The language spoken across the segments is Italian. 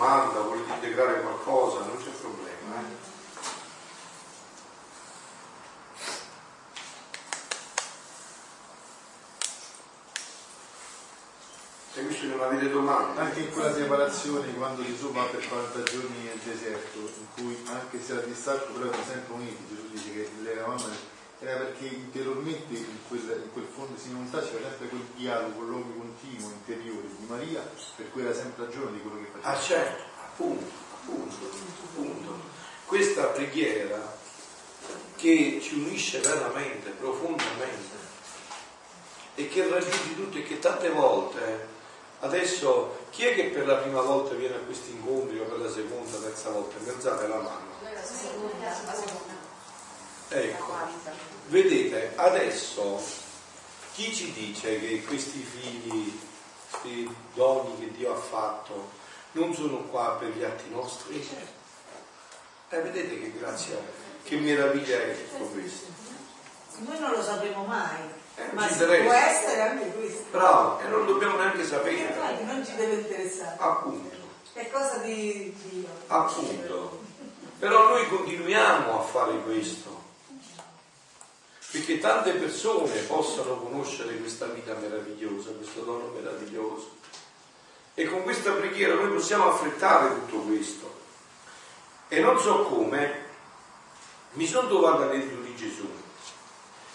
domanda, volete integrare qualcosa, non c'è problema. Eh? Se qui non avete domande. Anche in quella separazione, quando Gesù va per 40 giorni nel deserto, in cui anche se era distacco, però erano sempre uniti, Gesù dice che le eravamo era perché interiormente in quel, in quel fondo di volontà c'era sempre quel dialogo, quell'uomo continuo interiore di Maria, per cui era sempre ragione di quello che faceva. Ah certo, appunto, appunto, appunto. Questa preghiera che ci unisce veramente, profondamente e che raggiunge tutto e che tante volte adesso chi è che per la prima volta viene a questi incontri o per la seconda, terza volta? Mezzate la mano. La seconda, la seconda. Ecco, vedete, adesso chi ci dice che questi figli, questi doni che Dio ha fatto, non sono qua per gli atti nostri? Eh, vedete che grazia, che meraviglia è tutto questo. Noi non lo sapremo mai. Eh, ma può essere anche questo. Bravo, e non dobbiamo neanche sapere. Infatti non ci deve interessare. Appunto. È cosa di Dio. Appunto. Però noi continuiamo a fare questo perché tante persone possano conoscere questa vita meravigliosa, questo dono meraviglioso. E con questa preghiera noi possiamo affrettare tutto questo. E non so come, mi sono trovato dentro di Gesù.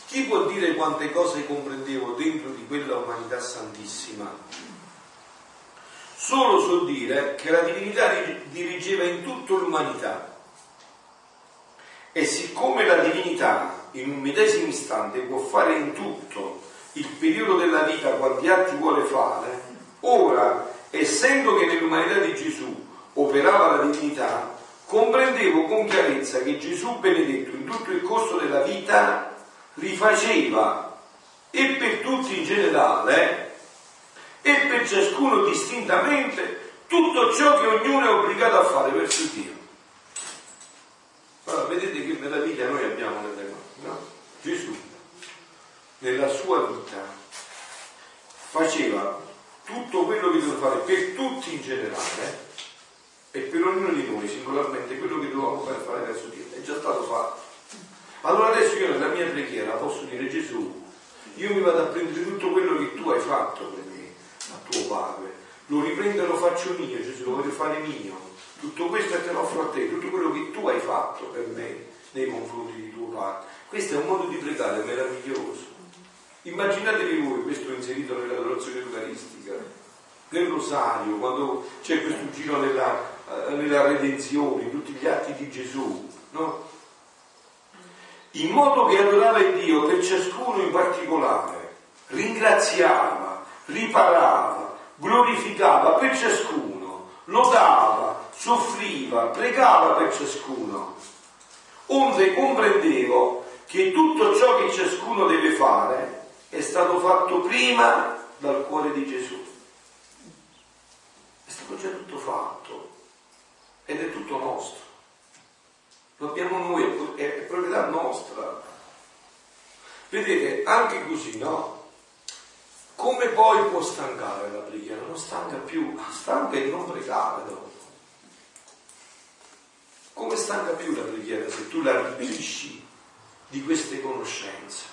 Chi può dire quante cose comprendevo dentro di quella umanità santissima? Solo so dire che la divinità dirigeva in tutta l'umanità. E siccome la divinità in un medesimo istante può fare in tutto il periodo della vita quanti atti vuole fare, ora, essendo che nell'umanità di Gesù operava la divinità, comprendevo con chiarezza che Gesù benedetto in tutto il corso della vita rifaceva e per tutti in generale e per ciascuno distintamente tutto ciò che ognuno è obbligato a fare verso Dio. Allora, vedete che meraviglia noi abbiamo nelle mani. No? Gesù nella sua vita faceva tutto quello che doveva fare per tutti in generale e per ognuno di noi singolarmente quello che dovevamo fare verso Dio è già stato fatto. Allora adesso io nella mia preghiera posso dire Gesù, io mi vado a prendere tutto quello che tu hai fatto per me, a tuo Padre, lo riprendo e lo faccio mio, Gesù, lo voglio fare mio. Tutto questo te lo offro a te, tutto quello che tu hai fatto per me nei confronti di tuo Padre. Questo è un modo di pregare meraviglioso. Immaginatevi voi questo inserito nell'adorazione eucaristica, nel rosario, quando c'è questo giro nella, eh, nella redenzione, in tutti gli atti di Gesù, no? In modo che adorava Dio per ciascuno in particolare, ringraziava, riparava, glorificava per ciascuno, lodava, soffriva, pregava per ciascuno. Onde comprendevo che tutto ciò che ciascuno deve fare è stato fatto prima dal cuore di Gesù. Stato già tutto fatto ed è tutto nostro. Lo abbiamo noi, è proprietà nostra. Vedete, anche così, no? Come poi può stancare la preghiera? Non stanca più, stanca e non pregare dopo. Come stanca più la preghiera se tu la ripisci di queste conoscenze.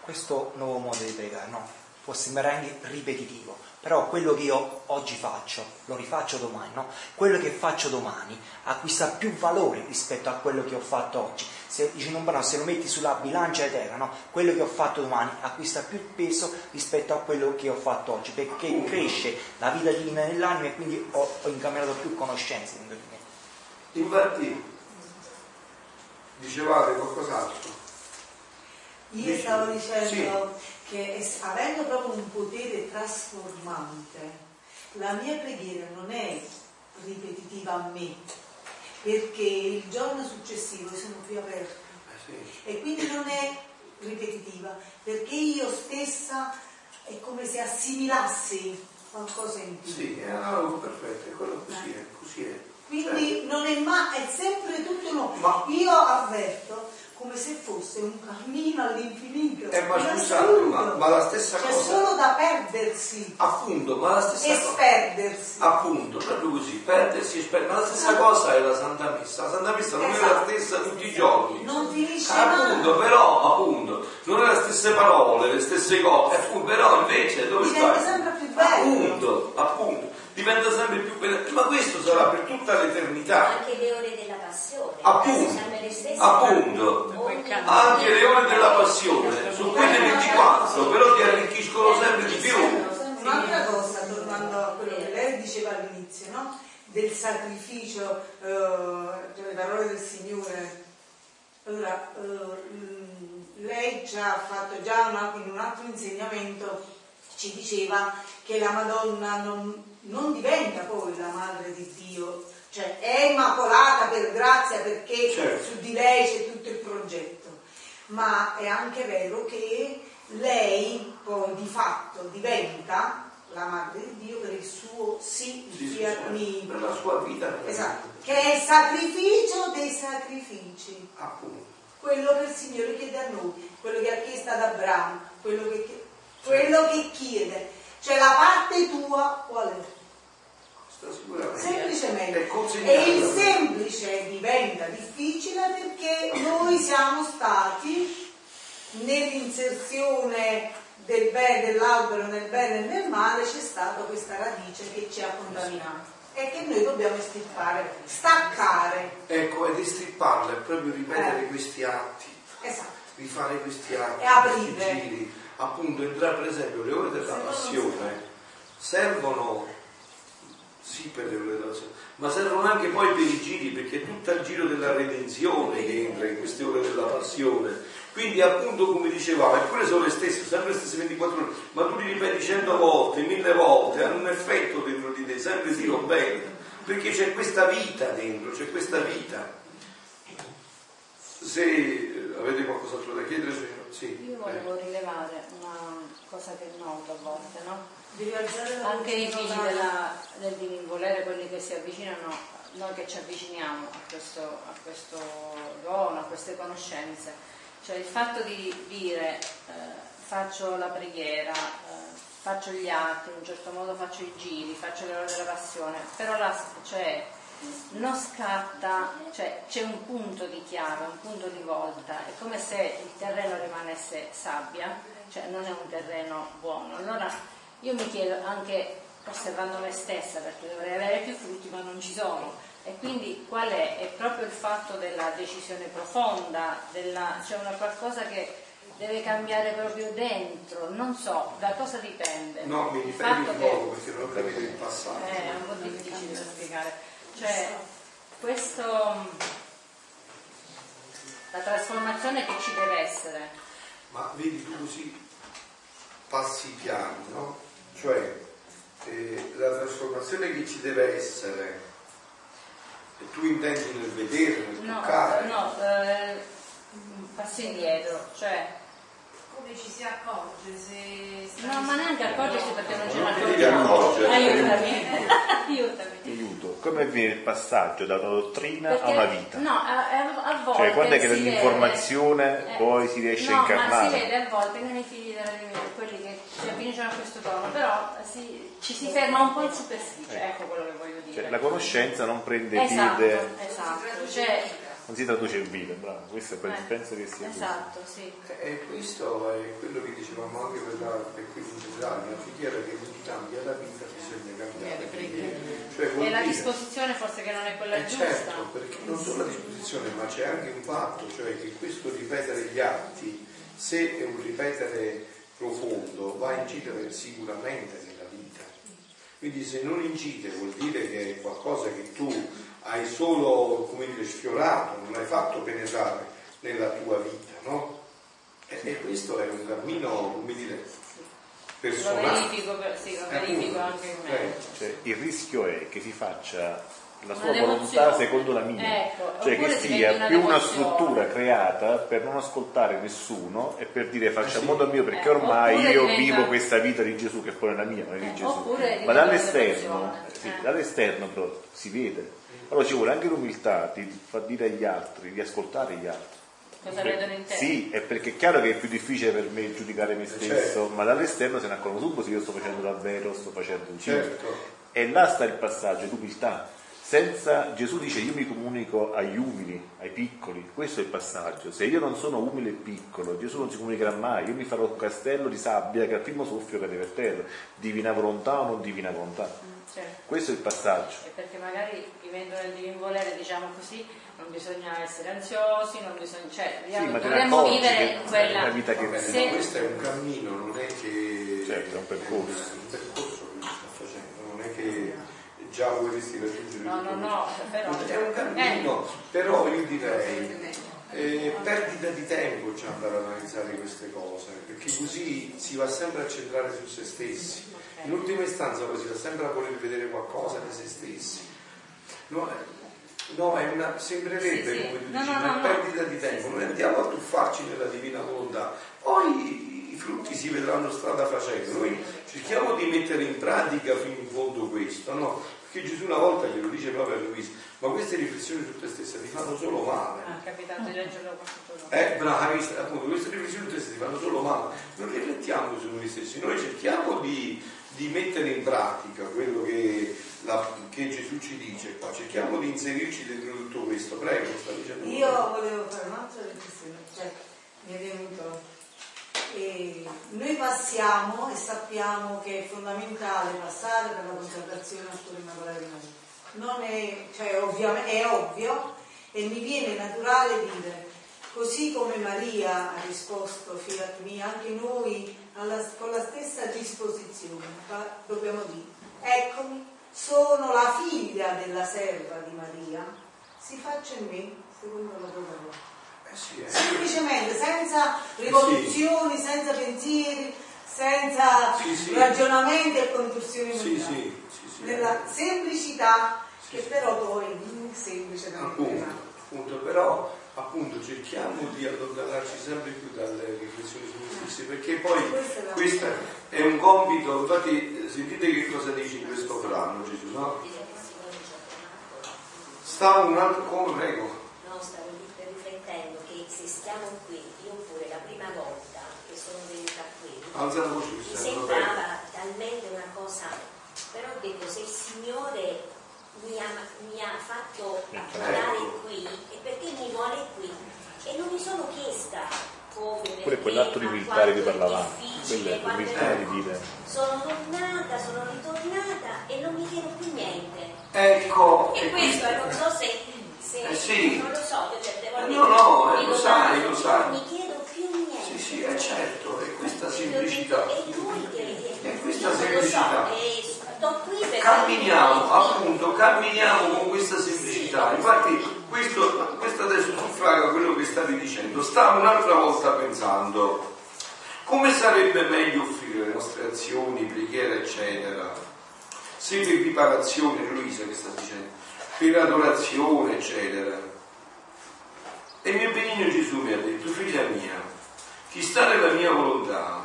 Questo nuovo modo di pregare, no? Può sembrare anche ripetitivo, però quello che io oggi faccio, lo rifaccio domani, no? Quello che faccio domani acquista più valore rispetto a quello che ho fatto oggi. Se, dice un brano, se lo metti sulla bilancia eterna, no? Quello che ho fatto domani acquista più peso rispetto a quello che ho fatto oggi, perché cresce la vita divina nell'anima e quindi ho, ho incamerato più conoscenze dentro di me. Infatti, dicevate qualcos'altro? Io stavo dicendo sì. Che avendo proprio un potere trasformante, la mia preghiera non è ripetitiva a me, perché il giorno successivo sono più aperta. Eh. E quindi non è ripetitiva, perché io stessa è come se assimilassi qualcosa in più. Sì, è analogo perfetto, è quello così è, così è. Quindi certo. non è mai, è sempre tutto nuovo. Ma... Io avverto come se fosse un cammino all'infinito. Eh, ma scusate, ma, ma, la stessa C'è cosa. C'è solo da perdersi. Appunto, ma la stessa cosa. Esperdersi. Appunto, proprio così, perdersi e sperdersi. Ma la stessa cosa è la Santa Messa. La Santa Messa non esatto. è la stessa tutti i giorni. Non finisce Appunto, mai. però, appunto, non è le stesse parole, le stesse cose. Appunto, però invece dove Diventa stai? sempre più bello. Appunto, appunto. Diventa sempre più bello. Ma questo sarà per tutta l'eternità. Anche le ore della passione. Appunto. Appunto. Anche le ore della passione. Su quelle 24, però ti arricchiscono sempre di più. Un'altra cosa, tornando a quello che lei diceva all'inizio, no? del sacrificio, eh, le parole del Signore. Allora, eh, lei ci ha fatto già una, in un altro insegnamento, ci diceva che la Madonna non, non diventa poi la madre di Dio, cioè è immacolata per grazia perché certo. su di lei c'è tutto il progetto, ma è anche vero che lei poi di fatto diventa la madre di Dio per il suo sì, sì, sì, sì per la sua vita. Esatto, che è il sacrificio dei sacrifici. Appunto. Quello che il Signore chiede a noi, quello che ha chiesto ad Abramo, quello che, quello che chiede. Cioè la parte tua qual è? Semplicemente. E il semplice diventa difficile perché noi siamo stati nell'inserzione del bene, dell'albero nel bene e nel male c'è stata questa radice che ci ha contaminato e che noi dobbiamo estirpare, staccare. Ecco, ed estirparla è proprio ripetere Eh. questi atti, Esatto. rifare questi atti, E aprire. questi giri. Appunto, entrare per esempio le ore della passione servono sì per le ore della passione, ma servono anche poi per i giri, perché è tutto il giro della redenzione che entra in queste ore della passione. Quindi appunto come dicevamo, eppure sono le stesse, sempre le stesse 24 ore, ma tu li ripeti 100 volte, mille volte, hanno un effetto dentro di te, sempre Dio bene, perché c'è questa vita dentro, c'è questa vita. Se avete qualcos'altro da chiedere? Sì. Io volevo rilevare una cosa che noto a volte, no? Anche i figli della, del divin volere, quelli che si avvicinano, noi che ci avviciniamo a questo, a questo dono, a queste conoscenze, cioè il fatto di dire eh, faccio la preghiera, eh, faccio gli atti, in un certo modo faccio i giri, faccio le ore della passione, però la, cioè, non scatta, cioè c'è un punto di chiave, un punto di volta, è come se il terreno rimanesse sabbia, cioè non è un terreno buono. Allora io mi chiedo anche osservando me stessa, perché dovrei avere più frutti ma non ci sono, e quindi qual è? È proprio il fatto della decisione profonda, della, cioè una qualcosa che deve cambiare proprio dentro, non so da cosa dipende. No, mi fatto un che- po' perché non ho capito il passaggio. eh, è un po' difficile. Cioè, questo, la trasformazione che ci deve essere. Ma vedi tu così passi i piani, no? Cioè eh, la trasformazione che ci deve essere, e tu intendi nel vedere, nel No, toccare. no, eh, passo indietro, cioè, Come ci si accorge se no, ma neanche accorgersi perché non ce devi accorgere. Aiutami, aiutami. aiuto, come avviene il passaggio da una dottrina a Perché- una vita? No, a, a- a volte. Cioè, quando è che si dall'informazione vede- poi si riesce a no, Ma si incarnare? vede a volte nei figli della quelli che si avvicinano a questo tono, però si- ci si ferma un po' in superficie, ecco quello che voglio dire. Cioè, la conoscenza non prende esatto, piede, esatto, cioè, non si traduce in vita, bravo, questo è per- eh, penso che sia esatto, sì. E questo è quello che dicevamo anche per, la, per quelli in generale, la figura che non cambia la vita bisogna cambiare. Cioè, vuol E la disposizione forse che non è quella Eh giusta. certo, perché non solo la disposizione, ma c'è anche un fatto, cioè che questo ripetere gli atti, se è un ripetere profondo, va a incidere sicuramente nella vita. Quindi se non incide vuol dire che è qualcosa che tu hai solo, come dire, sfiorato, non hai fatto penetrare nella tua vita, no? E, e questo è un cammino, come dire, Lo personale. verifico, per- sì, lo Eh, verifico anche in Eh, me. Cioè, il rischio è che si faccia la sua volontà secondo la mia, Ecco, cioè che si sia una più una struttura creata per non ascoltare nessuno e per dire faccia Eh sì. modo mio perché Eh, ormai io diventa- vivo questa vita di Gesù che poi non è la mia, ma è di Eh, Gesù. Ma dall'esterno, sì, Eh. dall'esterno però si vede. Allora ci vuole anche l'umiltà di far dire agli altri, di ascoltare gli altri. cosa vedono in te. Sì, è perché è chiaro che è più difficile per me giudicare me stesso, certo. ma dall'esterno se ne accorgono subito se io sto facendo davvero, sto facendo un. Certo. E là sta il passaggio d'umiltà. Senza, Gesù dice io mi comunico agli umili, ai piccoli, questo è il passaggio. Se io non sono umile e piccolo, Gesù non si comunicherà mai, io mi farò un castello di sabbia che al primo soffio cade per terra, divina volontà o non divina volontà. Certo. Questo è il passaggio. E perché magari vivendo nel divin volere, diciamo così, non bisogna essere ansiosi, non bisogna, cioè, te ne dovremmo vivere in quella vita che- Vabbè, se- questo è un cammino, non è che... Certo, è un percorso. È un percorso che sta facendo, non è che già vorresti raggiungere No, no, no, però- È un cammino, però io direi eh, perdita di tempo andare ad analizzare queste cose, perché così si va sempre a centrare su se stessi. In ultima istanza poi si va sempre a voler vedere qualcosa di se stessi. No, eh, no, è una, sembrerebbe Sì, sì. come tu No, dici, no, una perdita di tempo, noi andiamo a tuffarci nella divina volontà, poi i frutti si vedranno strada facendo, noi cerchiamo di mettere in pratica fino in fondo questo, no? Perché Gesù una volta glielo dice proprio a Luisa, ma queste riflessioni su te stessa ti fanno solo male. Ah, è capitato di leggerlo qualche giorno. Eh, visto? appunto, queste riflessioni su te stessi ti fanno solo male. Non riflettiamo su noi stessi, noi cerchiamo di, di mettere in pratica quello che, la- che Gesù ci dice qua, cerchiamo di inserirci dentro tutto questo. Prego, sta dicendo. Io volevo fare un'altra riflessione, cioè mi è venuto. E noi passiamo e sappiamo che è fondamentale passare per la consacrazione al cuore Maria. Non è, cioè, ovviamente, è ovvio e mi viene naturale dire, così come Maria ha risposto, fiat mia, anche noi alla- con la stessa disposizione dobbiamo dire, eccomi, sono la figlia della serva di Maria, si faccia in me secondo la tua parola. Eh sì, eh. Semplicemente, senza rivoluzioni, senza pensieri, senza Sì, sì. ragionamenti e contorsioni Sì, sì, sì, sì. Nella semplicità Sì, che sì. però poi è semplice da Appunto, appunto, però appunto cerchiamo di allontanarci sempre più dalle riflessioni su noi stessi, perché poi Questa è la- questo è un compito, infatti sentite che cosa dice in questo brano Gesù, no? Sta un altro, come prego? No, riflettendo che se stiamo qui, io pure la prima volta che sono venuta qui, voce, mi sembrava talmente una cosa, però ho detto se il Signore mi ha, mi ha fatto andare qui e perché mi vuole qui. E non mi sono chiesta come Pure perché, quell'atto di cui è parlavamo, difficile, quella è è l'umiltà di dire. Sono tornata, sono ritornata e non mi chiedo più niente. Ecco, e questo eh, non so se, se Eh sì. non lo so, io certe volte No, no, eh, lo sai, "Ma lo sai." Non mi chiedo più niente. Sì, sì, è certo, è questa E semplicità. lui che È questa semplicità. e Camminiamo, appunto, camminiamo con questa semplicità. Infatti questo, questo adesso suffraga quello che stavi dicendo. Stavo un'altra volta pensando come sarebbe meglio offrire le nostre azioni, preghiere, eccetera, se per riparazione, Luisa che sta dicendo, per adorazione, eccetera. E mio benigno Gesù mi ha detto, figlia mia, chi sta nella mia volontà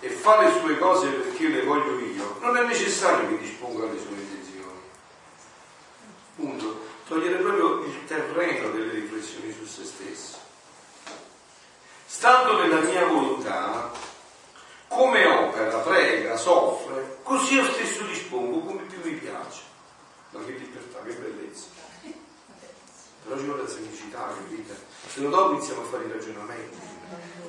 e fa le sue cose perché le voglio io, non è necessario che disponga le sue intenzioni. Punto. Togliere proprio il terreno delle riflessioni su se stesso. Stando nella mia volontà, come opera, prega, soffre, così io stesso dispongo come più mi piace. Ma che libertà, che bellezza. Però ci vuole la semplicità, capite? Se no dopo iniziamo a fare i ragionamenti.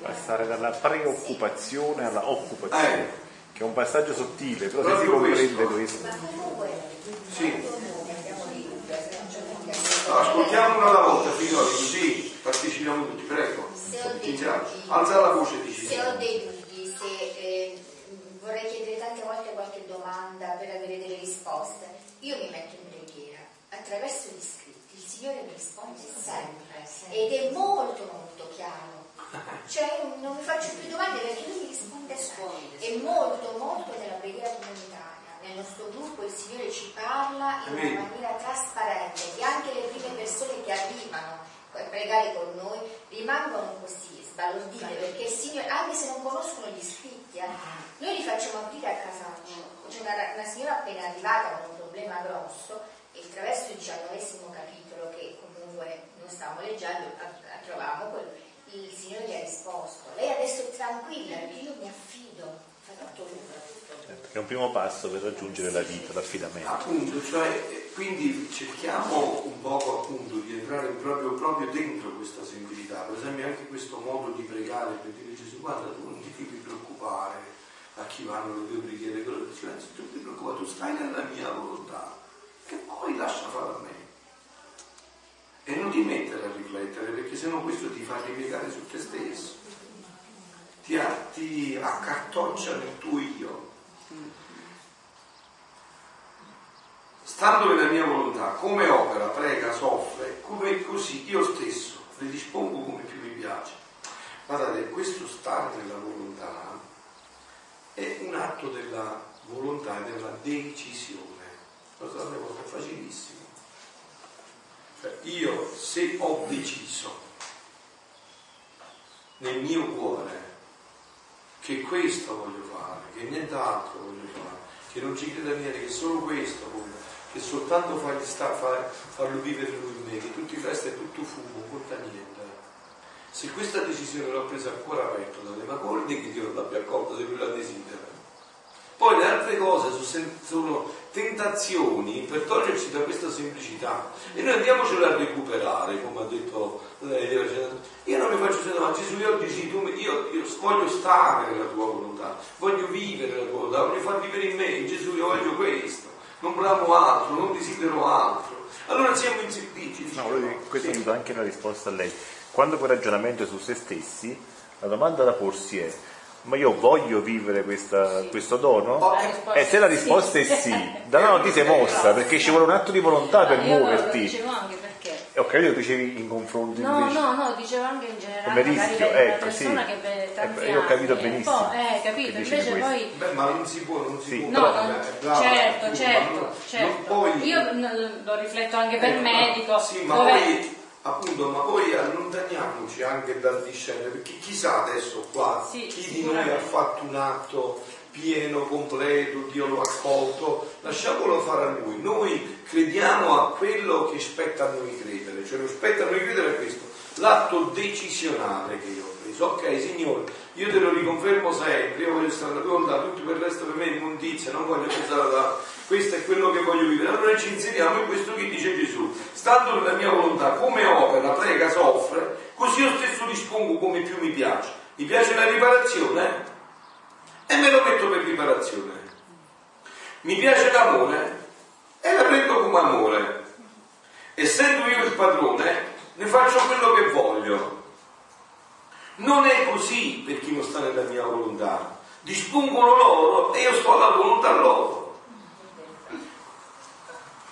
passare dalla preoccupazione alla occupazione, Eh. che è un passaggio sottile, però se si Proprio comprende questo. questo. Ma comunque, Sì. Allora, ascoltiamo una alla volta, figlioli, così partecipiamo tutti, prego. Se ho dei Iniziamo. dubbi, Alza la voce, dici. se ho dei dubbi, se eh, vorrei chiedere tante volte qualche domanda per avere delle risposte, io mi metto in preghiera attraverso gli scritti. Il Signore mi risponde sempre ed è molto molto chiaro. Cioè non mi faccio più domande perché lui mi risponde sempre. E molto molto nella preghiera comunitaria. Nel nostro gruppo il Signore ci parla in una maniera trasparente e anche le prime persone che arrivano a pregare con noi rimangono così sbalordite perché il Signore, anche se non conoscono gli scritti, eh, noi li facciamo aprire a casaccio. C'è una, una signora appena arrivata con un problema grosso e attraverso il diciannovesimo capitolo che comunque non stiamo leggendo, troviamo quello, il Signore gli ha risposto, lei adesso è tranquilla, io mi affido, farò tuo Perché è un primo passo per raggiungere la vita, l'affidamento. Appunto, cioè, quindi cerchiamo un poco appunto di entrare proprio, proprio dentro questa sensibilità, per esempio anche questo modo di pregare, per dire Gesù guarda tu non ti devi preoccupare a chi vanno le tue preghiere, quello che silenzio, tu ti preoccupare, tu stai nella mia volontà che poi lascia fare a me. E non ti mettere a riflettere, perché sennò questo ti fa ripiegare su te stesso, ti, ti accartoccia nel tuo io. Stando nella mia volontà, come opera, prega, soffre, come così io stesso le dispongo come più mi piace. Guardate, questo stare nella volontà è un atto della volontà e della decisione. Cosa è facilissimo. Cioè, io se ho deciso nel mio cuore che questo voglio fare, che nient'altro voglio fare, che non ci creda niente, che solo questo voglio, che soltanto fargli sta, far, farlo vivere lui in me, che tutto il resto è tutto fumo, non conta niente. Se questa decisione l'ho presa a cuore aperto dalle macorde, che Dio l'abbia accolta se lui la desidera. Poi altre cose sono tentazioni per toglierci da questa semplicità e noi andiamocela a recuperare, come ha detto lei. Io non mi faccio sentire, ma Gesù, io dici tu, io, io voglio stare nella tua volontà, voglio vivere la tua volontà, voglio far vivere in me, Gesù, io voglio questo, non bramo altro, non desidero altro. Allora siamo in semplici. No, questo aiuta anche la risposta a lei. Quando quel ragionamento è su se stessi, la domanda da porsi è ma io voglio vivere questa, questo dono? E se la risposta è sì, da no ti sei mossa perché ci vuole un atto di volontà per muoverti. Dicevo anche perché. E ho capito dicevi in confronto No, invece. no, no, dicevo anche in generale. Come rischio, ecco, sì. che Ecco, io ho capito anni, benissimo poi, eh, capito, che invece poi Beh, ma non si può, non si Sì. può. No, non- eh, brava, certo, certo, certo. Io lo rifletto anche per Eh, me, dico, Sì, ma dove- poi appunto, ma poi allontaniamoci anche dal discendere, perché chissà adesso qua Sì, chi di noi ha fatto un atto pieno, completo, Dio lo ha accolto, lasciamolo fare a lui. Noi crediamo a quello che spetta a noi credere, cioè lo spetta a noi credere è questo, l'atto decisionale che io ho. Ok, Signore, io te lo riconfermo sempre, io voglio stare volontà, tutto per il resto per me è immondizia, non voglio pensare da questo è quello che voglio vivere. Allora ci inseriamo in questo che dice Gesù, stando nella mia volontà, come opera, prega, soffre, così io stesso dispongo come più mi piace. Mi piace la riparazione? E me lo metto per riparazione. Mi piace l'amore? E la prendo come amore. Essendo io il padrone, ne faccio quello che voglio. Non è così per chi non sta nella mia volontà. Dispongono loro e io sto alla volontà loro.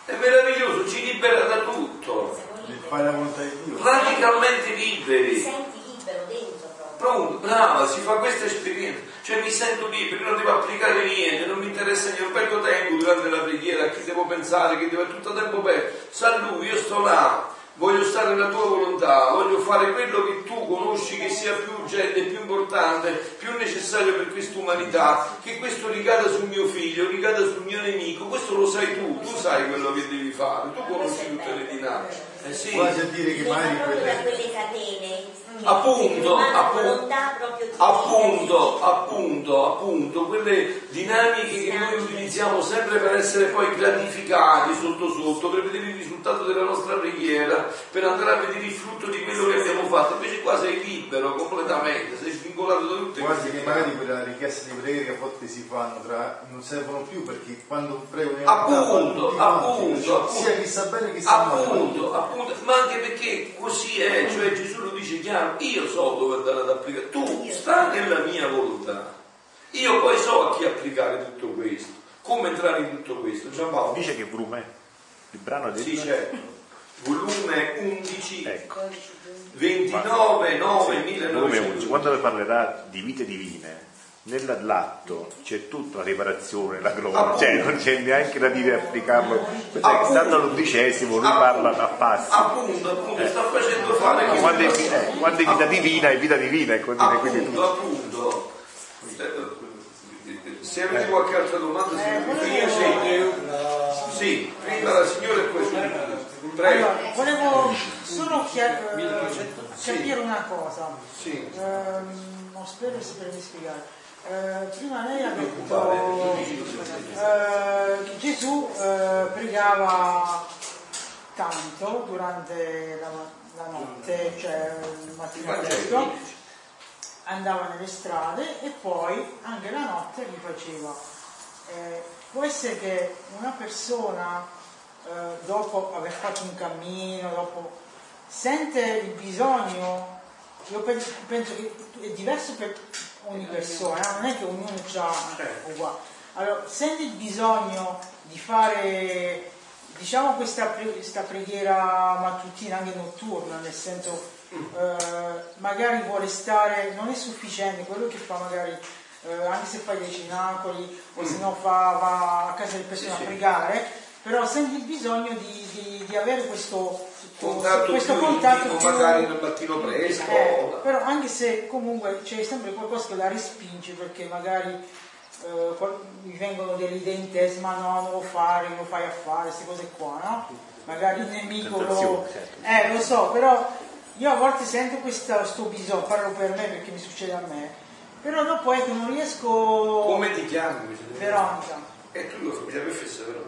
È meraviglioso, ci libera da tutto. Nel fare la volontà di Dio. Radicalmente Ti liberi. senti libero dentro proprio. Pronto, brava, si fa questa esperienza, cioè mi sento libero, io non devo applicare niente, non mi interessa niente, non perdo tempo durante la preghiera, a chi devo pensare, che devo è tutto tempo perso, sa lui, io sto là, voglio stare nella tua volontà, voglio fare quello che tu conosci che sia più urgente, più importante, più necessario per questa umanità, che questo ricada sul mio figlio, ricada sul mio nemico, questo lo sai tu, tu sai quello che devi fare, tu conosci tutte le dinamiche. Eh sì. Quasi a dire che da quelle, quelle catene. che- Appunto, appunto, volontà proprio di appunto, appunto, appunto, quelle dinamiche che noi utilizziamo sempre per essere poi gratificati sotto sotto, per vedere il risultato della nostra preghiera, per andare a vedere il frutto di quello che abbiamo fatto. Invece qua sei libero completamente, sei svincolato da tutte quasi queste che dinamiche. magari quella richiesta di preghiera che a volte si fanno tra, non servono più perché quando prego nel Appunto, appunto, sia chi sta bene che sta male. Appunto, appunto, ma anche perché così è, cioè Gesù lo dice chiaro, io so dove andare ad applicare, tu sta nella mia volontà, io poi so a chi applicare tutto questo, come entrare in tutto questo. Giampaolo Dice che volume è? Il brano del sì, certo, volume 11, Ecco. 29, 9, Volume 11. 1900. Quando parlerà di vite divine, nell'atto c'è tutta la riparazione, la gloria, Appunto. cioè non c'è neanche da dire applicarlo. Cioè, stando all'undicesimo lui parla a passi. Appunto, appunto, sta facendo fare Quando è, eh, quando è vita divina è vita divina e quindi, quindi appunto, appunto. Eh, Se avete qualche altra domanda, se prima sì. Sì, prima la signora e poi subito. Prego. Allora, volevo solo chiar- eh, capire una cosa. Sì. Ehm, non spero di sapermi spiegare. eh, prima lei ha detto eh, Gesù eh, pregava tanto durante la, la notte, cioè il mattino presto, andava nelle strade e poi anche la notte li faceva. Eh, può essere che una persona eh, dopo aver fatto un cammino, dopo, sente il bisogno, io penso, penso che è diverso per ogni persona, non è che ognuno ha uguale. Allora, sente il bisogno di fare, diciamo, questa, pre- questa preghiera mattutina, anche notturna, nel senso, eh, magari vuole stare, non è sufficiente quello che fa magari, eh, anche se fa dei cenacoli o se no fa, va a casa di persone a pregare, però sente il bisogno di, di- di avere questo Contatto questo più contatto più- magari nel mattino presto. eh, però anche se comunque c'è sempre qualcosa che la respinge perché magari eh, mi vengono delle idee in testa ma no non lo fare, non lo fai a fare, queste cose qua, no? Magari il nemico lo... Certo. Eh, lo so, però io a volte sento questo sto bisogno, parlo per me perché mi succede a me, però dopo ecco non riesco... Come ti chiami? Veronica. E tu lo mi chiami fessa però.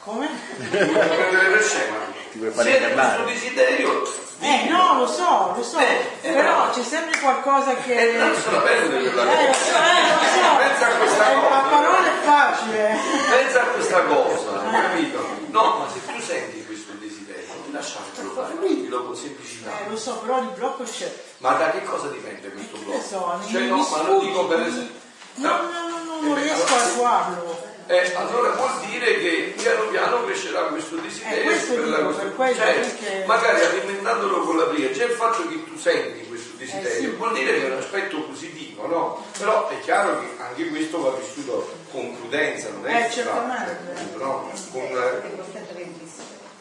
Come? Vuoi prendere per scema? Ti vuoi fare Siete ingannare? questo desiderio. Eh no, lo so, lo so, però c'è sempre qualcosa che... E non la per la Eh, lo so, eh, lo so. Pensa a questa Eh, cosa. A parole è facile. Pensa a questa cosa, capito? No, ma se tu senti questo desiderio, ti lasciartelo fare, prendilo con semplicità. Eh, lo so, però il blocco c'è. Ma da che cosa dipende questo Che blocco? so, Cioè mi- no, mi ma lo dico per esempio. No, no, no, no, non riesco a attuarlo. Eh, allora vuol dire che piano piano crescerà questo desiderio Eh, questo per la dico, cosa. per quello, Cioè, perché- magari alimentandolo con la preghiera, già il fatto che tu senti questo desiderio Eh, sì. vuol dire che è un aspetto positivo, no? Però è chiaro che anche questo va vissuto con prudenza, non è Eh, certamente. no? Con,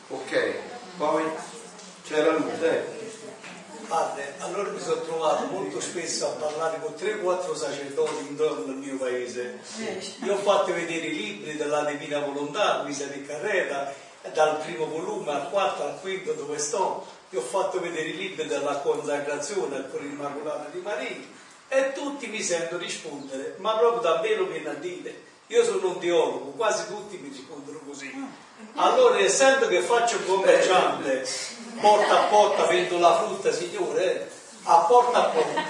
ok, poi c'era lui, eh. Padre, allora mi sono trovato molto spesso a parlare con 3-4 sacerdoti intorno al mio paese. Io ho fatto vedere i libri della Divina Volontà, Luisa di Carrera, dal primo volume al quarto al quinto dove sto. Gli ho fatto vedere i libri della consacrazione al Cuore Immacolato di Maria e tutti mi sento rispondere, ma proprio davvero viene a dire. Io sono un teologo, quasi tutti mi rispondono così. Allora, essendo che faccio un commerciante, porta a porta vendo la frutta, signore, a porta a porta,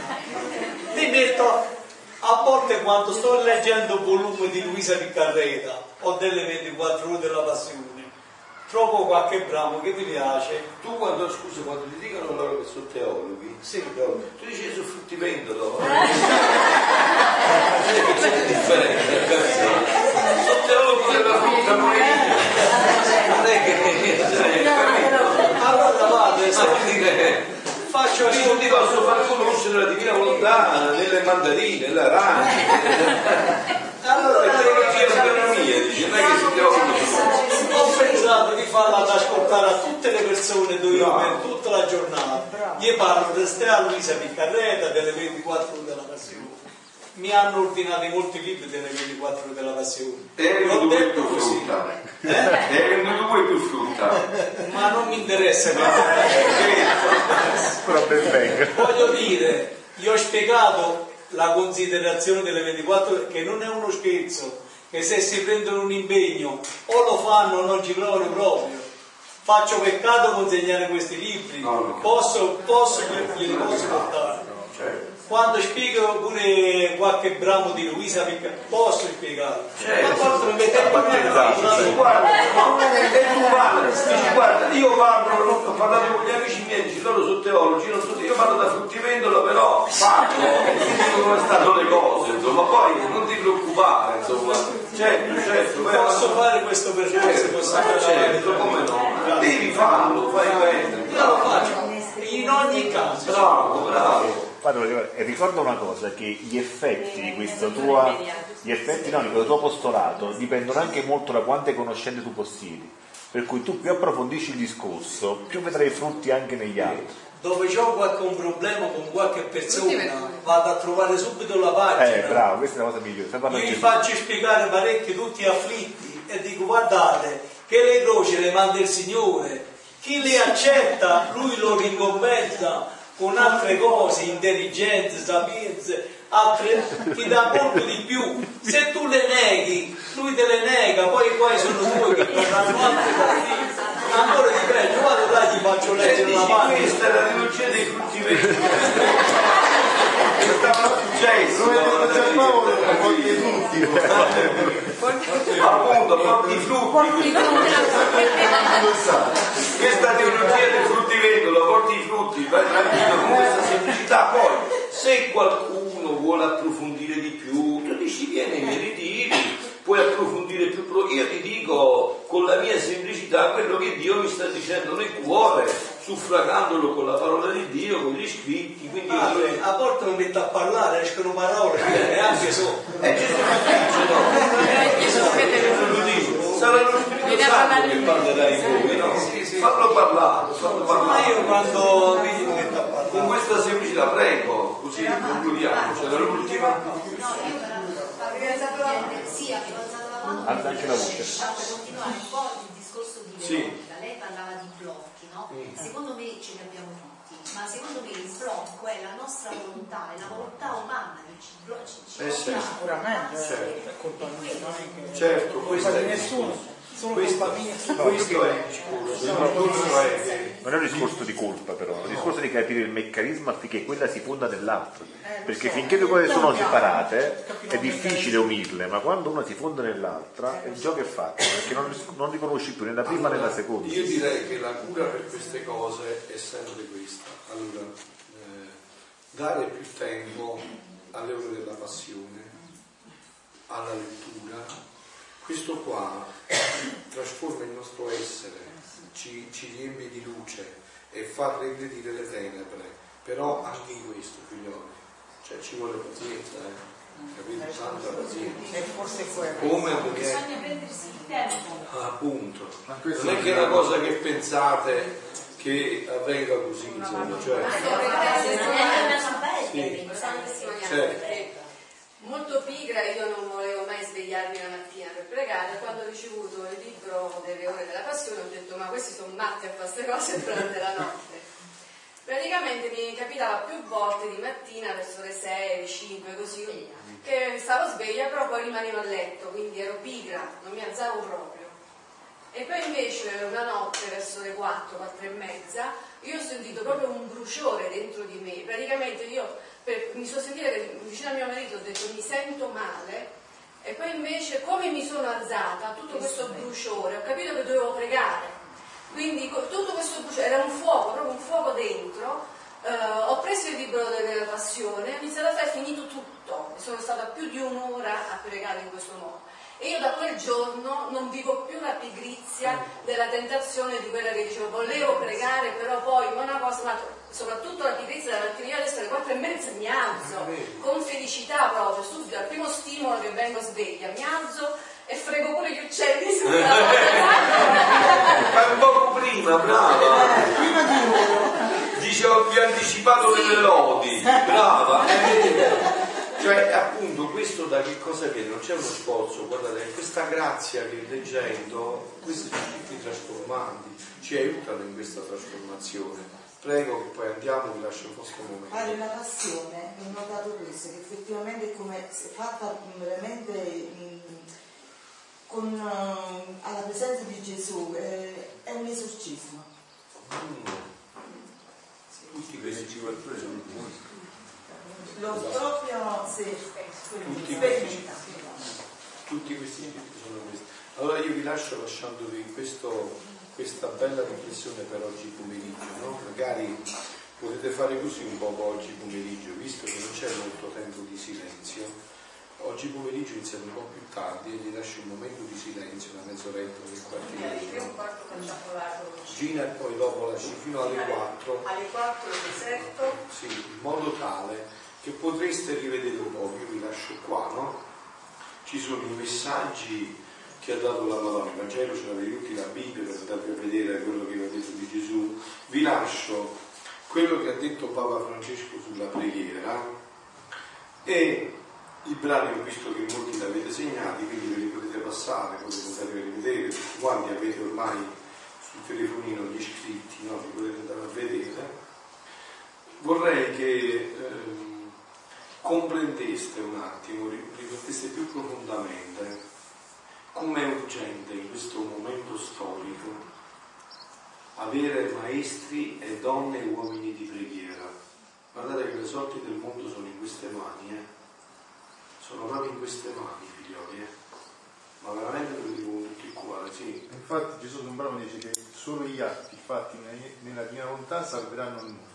mi metto a volte quando sto leggendo un volume di Luisa di Carrera o delle 24 ore della passione, trovo qualche brano che mi piace. Tu quando, scusa, quando ti dicono loro che sono teologhi, Sì. tu dici che sono fruttivendolo differenza, capito? Sono teologo della frutta politica. Non è che... cioè, capito? Allora vado e Ma vuol dire, faccio io non ti posso far conoscere la nelle mandarine, nelle arance. Allora, La teologia è autonomia, dice, non è che si teologo. ho pensato di farla ad ascoltare a tutte le persone dove io per tutta la giornata. Gli parlo di Stea Luisa Piccarreta, delle 24 ore della passione. Mi hanno ordinato molti libri delle 24 ore della passione. E non vuoi detto più così, frutta. E non vuoi più frutta. ma non mi interessa che Però ben venga. Voglio dire, gli ho spiegato la considerazione delle 24 ore, che non è uno scherzo, che se si prendono un impegno o lo fanno o non ci provano proprio. Faccio peccato consegnare questi libri, posso, posso, glieli posso portare. Certo. Quando spiego pure qualche brano di Luisa posso spiegare. Certo. Ma lo mettete Dici, guarda, no, e tu parli, dici, guarda, io parlo, ho parlato con gli amici miei, dici, loro sono teologi, non so, io parlo da fruttivendolo, però parlo, e quindi come stanno le insomma, poi non ti preoccupare, insomma, certo, certo, vai Posso fare questo percorso, Certo, posso eh, andare certo, come no? Devi farlo, fai bene. Io lo faccio in ogni caso. Bravo, bravo. Padre, voglio dire, e ricordo una cosa, che gli effetti di questo tuo, gli effetti no, di questo tuo apostolato dipendono anche molto da quante conoscenze tu possiedi. Per cui tu più approfondisci il discorso, più vedrai frutti anche negli altri. Dove ho qualche un problema con qualche persona vado a trovare subito la pagina Eh, bravo, questa è la cosa migliore. Io gli faccio spiegare parecchi tutti afflitti e dico guardate che le croci le manda il Signore chi le accetta lui lo ricompensa con altre cose, intelligenze, sapienze, altre, ti dà molto di più. Se tu le neghi, lui te le nega, poi qua sono due che parranno altre cose. Ancora di peggio, guarda là gli faccio leggere la mano. Questa è la riduzione dei frutti veri. Stava successo. Noi cercavamo porti frutti. Appunto, porti frutti. Questa teologia dei frutti vendono, porti i frutti, vai tranquillo con questa semplicità. Poi, se qualcuno vuole approfondire di più, tu dici vieni nei ritiri, puoi approfondire più. Io ti dico con la mia semplicità quello che Dio mi sta dicendo nel cuore, suffragandolo con la parola di Dio, con gli scritti. Quindi Ah, io- a volte non metto a parlare, escono parole, e anche so. Eh, Gesù lo dice, sarà lo Spirito Santo che parlerà in voi, no? Fallo parlare, fallo Ma parlare. io quando mi metto a Con parlare. questa semplicità, prego, così concludiamo. C'era l'ultima. Avevo alzato la mano. Sì, avevo alzato la mano. Alza anche la voce. Ah, Per continuare un po' il discorso di Sì. Veronica, lei parlava di blocchi, no? Secondo me ce li abbiamo tutti, ma secondo me il blocco è la nostra volontà, è la volontà umana che ci blocca. Eh sì. blocca. Sicuramente, eh, Certo. è colpa mia, non è che Certo, colpa questo di è nessuno, solo questo, colpa mia. questo è il discorso. Il discorso è Non è un però, è un discorso di capire il meccanismo affinché quella si fonda nell'altro. Perché finché due cose sono separate è difficile unirle, ma quando una si fonda nell'altra il gioco è fatto, perché non, non riconosci più né la prima né la seconda. Io direi che la cura per queste cose è sempre questa. Allora, eh, dare più tempo alle ore della passione, alla lettura, questo qua trasforma il nostro essere, ci, ci riempie di luce e fa regredire le tenebre. Però anche in questo, figlioli, cioè ci vuole pazienza, eh? capito? Tanta pazienza. E forse. Come perché Bisogna prendersi il tempo. Ah, appunto. Non è che è una cosa che pensate che avvenga così, insomma, cioè, Non è una superbia Sì. Certo. Molto pigra, io non volevo mai svegliarmi la mattina per pregare, quando ho ricevuto il libro delle ore della passione ho detto ma questi sono matti a fare queste cose durante la notte. Praticamente mi capitava più volte di mattina verso le 6, le 5, così, che stavo sveglia però poi rimanevo a letto, quindi ero pigra, non mi alzavo proprio. E poi invece una notte verso le 4, 4 e mezza, io ho sentito proprio un bruciore dentro di me. Praticamente io per- mi sono sentita che vicino a mio marito ho detto mi sento male e poi invece come mi sono alzata, tutto questo bruciore, ho capito che dovevo pregare. Quindi tutto questo bruciore, era un fuoco, proprio un fuoco dentro. Eh, ho preso il libro della passione, ho iniziato a fare, è finito tutto. E sono stata più di un'ora a pregare in questo modo. E io da quel giorno non vivo più la pigrizia della tentazione di quella che dicevo, volevo pregare, però poi una cosa, ma soprattutto la pigrizia della mattina, io adesso alle quattro e mezza mi alzo, con felicità proprio, subito, al primo stimolo che vengo sveglia, mi alzo e frego pure gli uccelli sulla Ma un poco prima, brava. Prima di loro, Dice ho più anticipato le lodi, brava. Cioè, appunto, questo da che cosa viene? Non c'è uno sforzo, guardate, è questa grazia che leggendo, questi scritti trasformanti ci aiutano in questa trasformazione. Prego che poi andiamo, vi lascio un vostro momento. Padre, la passione, ho notato questo, che effettivamente è come se fatta veramente mh, con, eh, alla presenza di Gesù, eh, è un esorcismo. Tutti questi ci vuole prendere Lo proprio se Tutti sperimenta. Tutti questi scritti sono questi. Allora io vi lascio lasciandovi questo- questa bella riflessione per oggi pomeriggio, no? Magari potete fare così un po' oggi pomeriggio, visto che non c'è molto tempo di silenzio. Oggi pomeriggio iniziamo un po' più tardi e vi lascio un momento di silenzio, una mezz'oretta, un l'arco. Gina e poi dopo lasci fino alle 4. Alle 4 il deserto. Sì, in modo tale che potreste rivedere un po', io vi lascio qua, no? Ci sono i messaggi che ha dato la Madonna, il Vangelo ce l'avete tutti la Bibbia per andarvi a vedere quello che aveva detto di Gesù. Vi lascio quello che ha detto Papa Francesco sulla preghiera e i brani ho visto che molti li avete segnati, quindi ve li potete passare, potete andare a rivedere, tutti quanti avete ormai sul telefonino gli scritti, no? li potete andare a vedere. Vorrei che comprendeste un attimo, rifletteste più profondamente come è urgente in questo momento storico avere maestri e donne e uomini di preghiera. Guardate che le sorti del mondo sono in queste mani, eh? sono proprio in queste mani, figlioli, eh? ma veramente ve lo dico con tutto il cuore, sì. Infatti Gesù un brano dice che solo gli atti fatti nella mia volontà salveranno il mondo.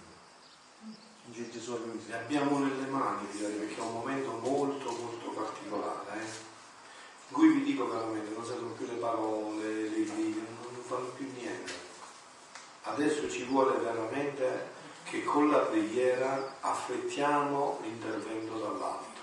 Dice Gesù a lui. Le abbiamo nelle mani, perché è un momento molto molto particolare, eh? in cui vi dico veramente, non servono più le parole, le righe, non fanno più niente Adesso ci vuole veramente che con la preghiera affrettiamo l'intervento dall'alto,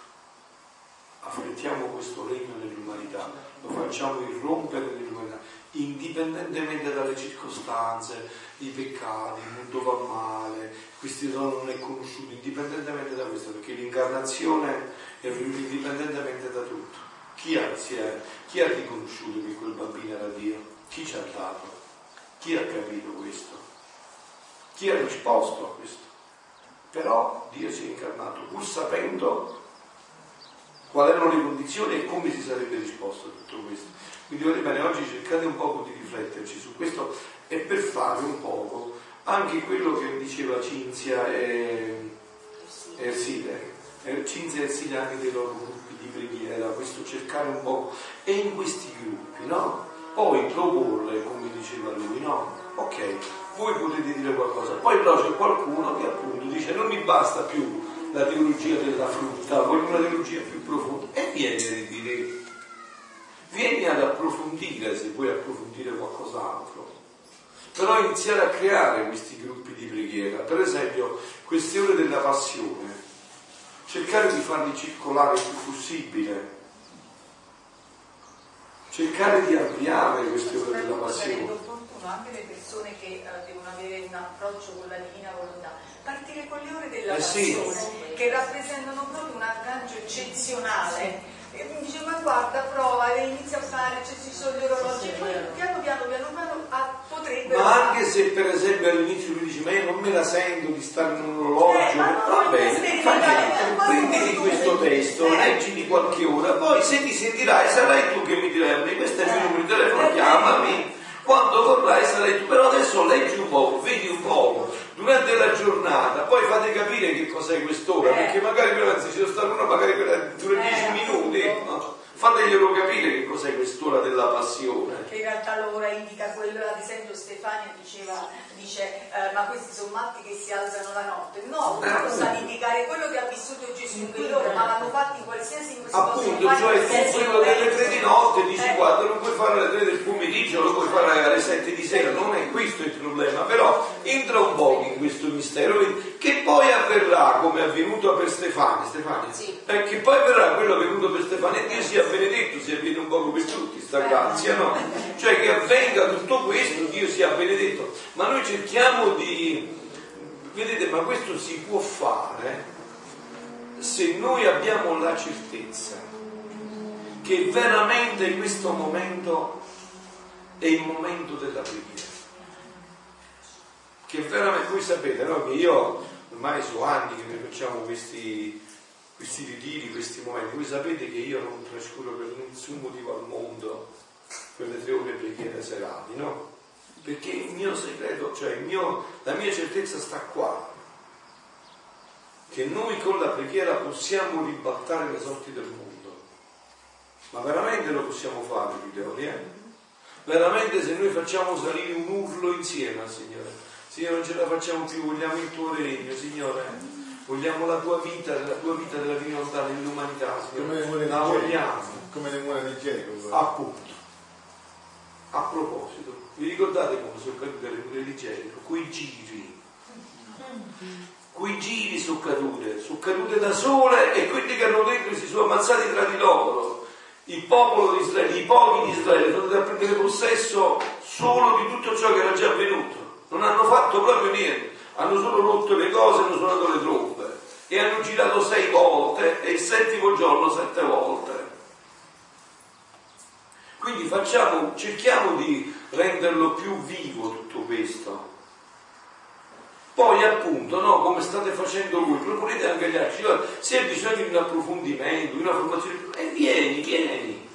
affrettiamo questo regno nell'umanità, lo facciamo irrompere nell'umanità, indipendentemente dalle circostanze, i peccati, il mondo va male, questi dono non è conosciuto, indipendentemente da questo, perché l'incarnazione è indipendentemente da tutto. Chi ha, è, chi ha riconosciuto che quel bambino era Dio? Chi ci ha dato? Chi ha capito questo? Chi ha risposto a questo? Però Dio si è incarnato pur sapendo quali erano le condizioni e come si sarebbe risposto a tutto questo. Quindi vorrei bene, oggi cercate un poco di rifletterci su questo e per fare un poco anche quello che diceva Cinzia e Ersile. Eh, Cinzia e Ersile anche dei loro gruppi di preghiera, questo cercare un po' e in questi gruppi, no? poi proporre, come diceva lui, no? Ok, voi potete dire qualcosa, poi però c'è qualcuno che appunto dice non mi basta più la teologia della frutta, voglio una teologia più profonda. E vieni a dire, vieni ad approfondire se vuoi approfondire qualcos'altro. Però iniziare a creare questi gruppi di preghiera, per esempio queste ore della passione, cercare di farli circolare il più possibile. Cercare di ampliare queste ore della passione. anche le persone che uh, devono avere un approccio con la divina volontà, partire con le ore della eh passione, sì. Che rappresentano proprio un aggancio eccezionale. E mi dice ma guarda prova e inizia a fare, cioè, ci sono gli orologi, e poi piano piano piano piano ah, potrebbe. Ma anche se per esempio all'inizio lui dice ma io non me la sento di stare in un orologio, eh, va bene, fa niente, prendi questo testo, eh. leggi di qualche ora, poi se ti sentirai sarai tu che mi dirai a me, questo è il mio numero di telefono, eh, chiamami, quando vorrai sarai tu, però adesso leggi un po', vedi un po', durante la giornata, poi fate capire che cos'è quest'ora, perché magari quella ci sono stato uno, magari quella dura 10 minuti. No? fateglielo capire che cos'è quest'ora della passione. Che in realtà l'ora indica quello, ad esempio Stefania diceva, dice, eh, ma questi sono matti che si alzano la notte. No, eh. sa indicare quello che ha vissuto Gesù in quell'ora, ma l'hanno fatto in qualsiasi in Appunto, cioè tu quello delle tre di notte dici eh. guarda, non puoi fare alle tre del pomeriggio, lo puoi fare alle sette di sera, non è questo il problema, però entra un po' in questo mistero, che poi avverrà come è avvenuto per Stefania, Stefania, sì. eh, che poi avverrà quello avvenuto per Stefania e Dio sia benedetto, sia avviene un poco per tutti sta grazia, no? Cioè che avvenga tutto questo, Dio sia benedetto, ma noi cerchiamo di, vedete, ma questo si può fare se noi abbiamo la certezza che veramente questo momento è il momento della preghiera. Che veramente, voi sapete no? che io ormai sono anni che noi facciamo questi, questi ritiri, questi momenti. Voi sapete che io non trascuro per nessun motivo al mondo quelle tre ore preghiere serali, no? Perché il mio segreto, cioè il mio, la mia certezza sta qua, che noi con la preghiera possiamo ribaltare le sorti del mondo. Ma veramente lo possiamo fare, figlioli, eh? Veramente se noi facciamo salire un urlo insieme al Signore, Signore non ce la facciamo più, vogliamo il tuo regno, Signore vogliamo la tua vita, la tua vita della divinità, dell'umanità, come la vogliamo. Come le mura di Gerico. Appunto. A proposito, vi ricordate come sono cadute le mura di Gerico? Quei giri. Quei giri sono cadute, sono cadute da sole e quelli che hanno dentro si sono ammazzati tra di loro. Il popolo di Israele, i pochi di Israele sono andati a prendere possesso solo di tutto ciò che era già avvenuto. Non hanno fatto proprio niente hanno solo rotto le cose, hanno suonato le trombe e hanno girato sei volte e il settimo giorno sette volte. Quindi facciamo, cerchiamo di renderlo più vivo tutto questo. Poi appunto, no, come state facendo voi, proponete anche agli altri, se hai bisogno di un approfondimento, di una formazione, e eh, vieni, vieni.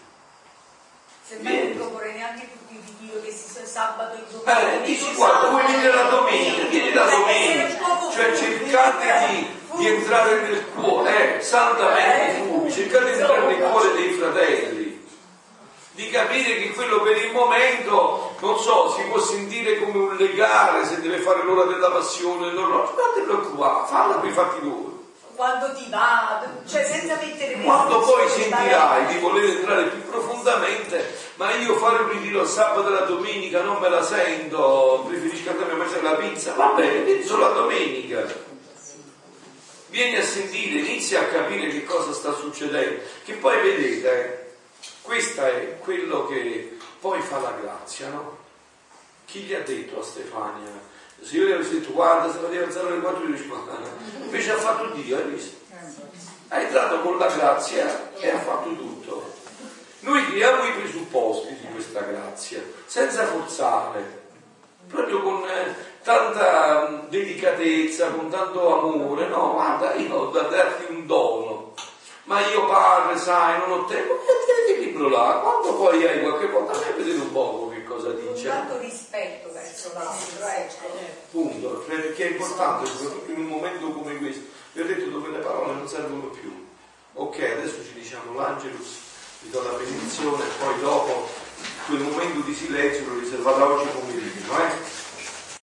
Se non proporre neanche tutti i ritiro che si sabato e domenica. Eh, dici guarda, vuoi venire la domenica, vieni la domenica. Cioè cercate di, di, entrare nel cuore, eh, santamente eh, cercate di entrare nel cuore dei fratelli di capire che quello per il momento, non so, si può sentire come un legale se deve fare l'ora della passione, non ti preoccupare, falla per i fatti tuoi. Quando ti va, cioè senza mettere Quando poi sentirai di voler entrare più profondamente, ma io fare un ritiro il sabato e la domenica non me la sento, preferisco andare a mangiare la pizza, va bene, vieni solo la domenica. Vieni a sentire, inizia a capire che cosa sta succedendo, che poi vedete, eh, questo è quello che poi fa la grazia, no? Chi gli ha detto a Stefania? Se io gli avessi detto guarda se la devi alzare alle 4 di invece ha fatto Dio, hai visto? Ha entrato con la grazia e ha fatto tutto. Noi creiamo i presupposti di questa grazia, senza forzare, proprio con eh, tanta delicatezza, con tanto amore. No, guarda, io ho da darti un dono ma io padre, sai, non ho tempo, metti il libro là, quando poi hai qualche volta, vai a vedere un poco che cosa dice. Con tanto rispetto verso l'altro, ecco. Punto, perché è importante, soprattutto in un momento come questo. Vi ho detto dove le parole non servono più. Ok, adesso ci diciamo l'Angelus, vi do la benedizione, poi dopo quel momento di silenzio lo riservate oggi pomeriggio, eh?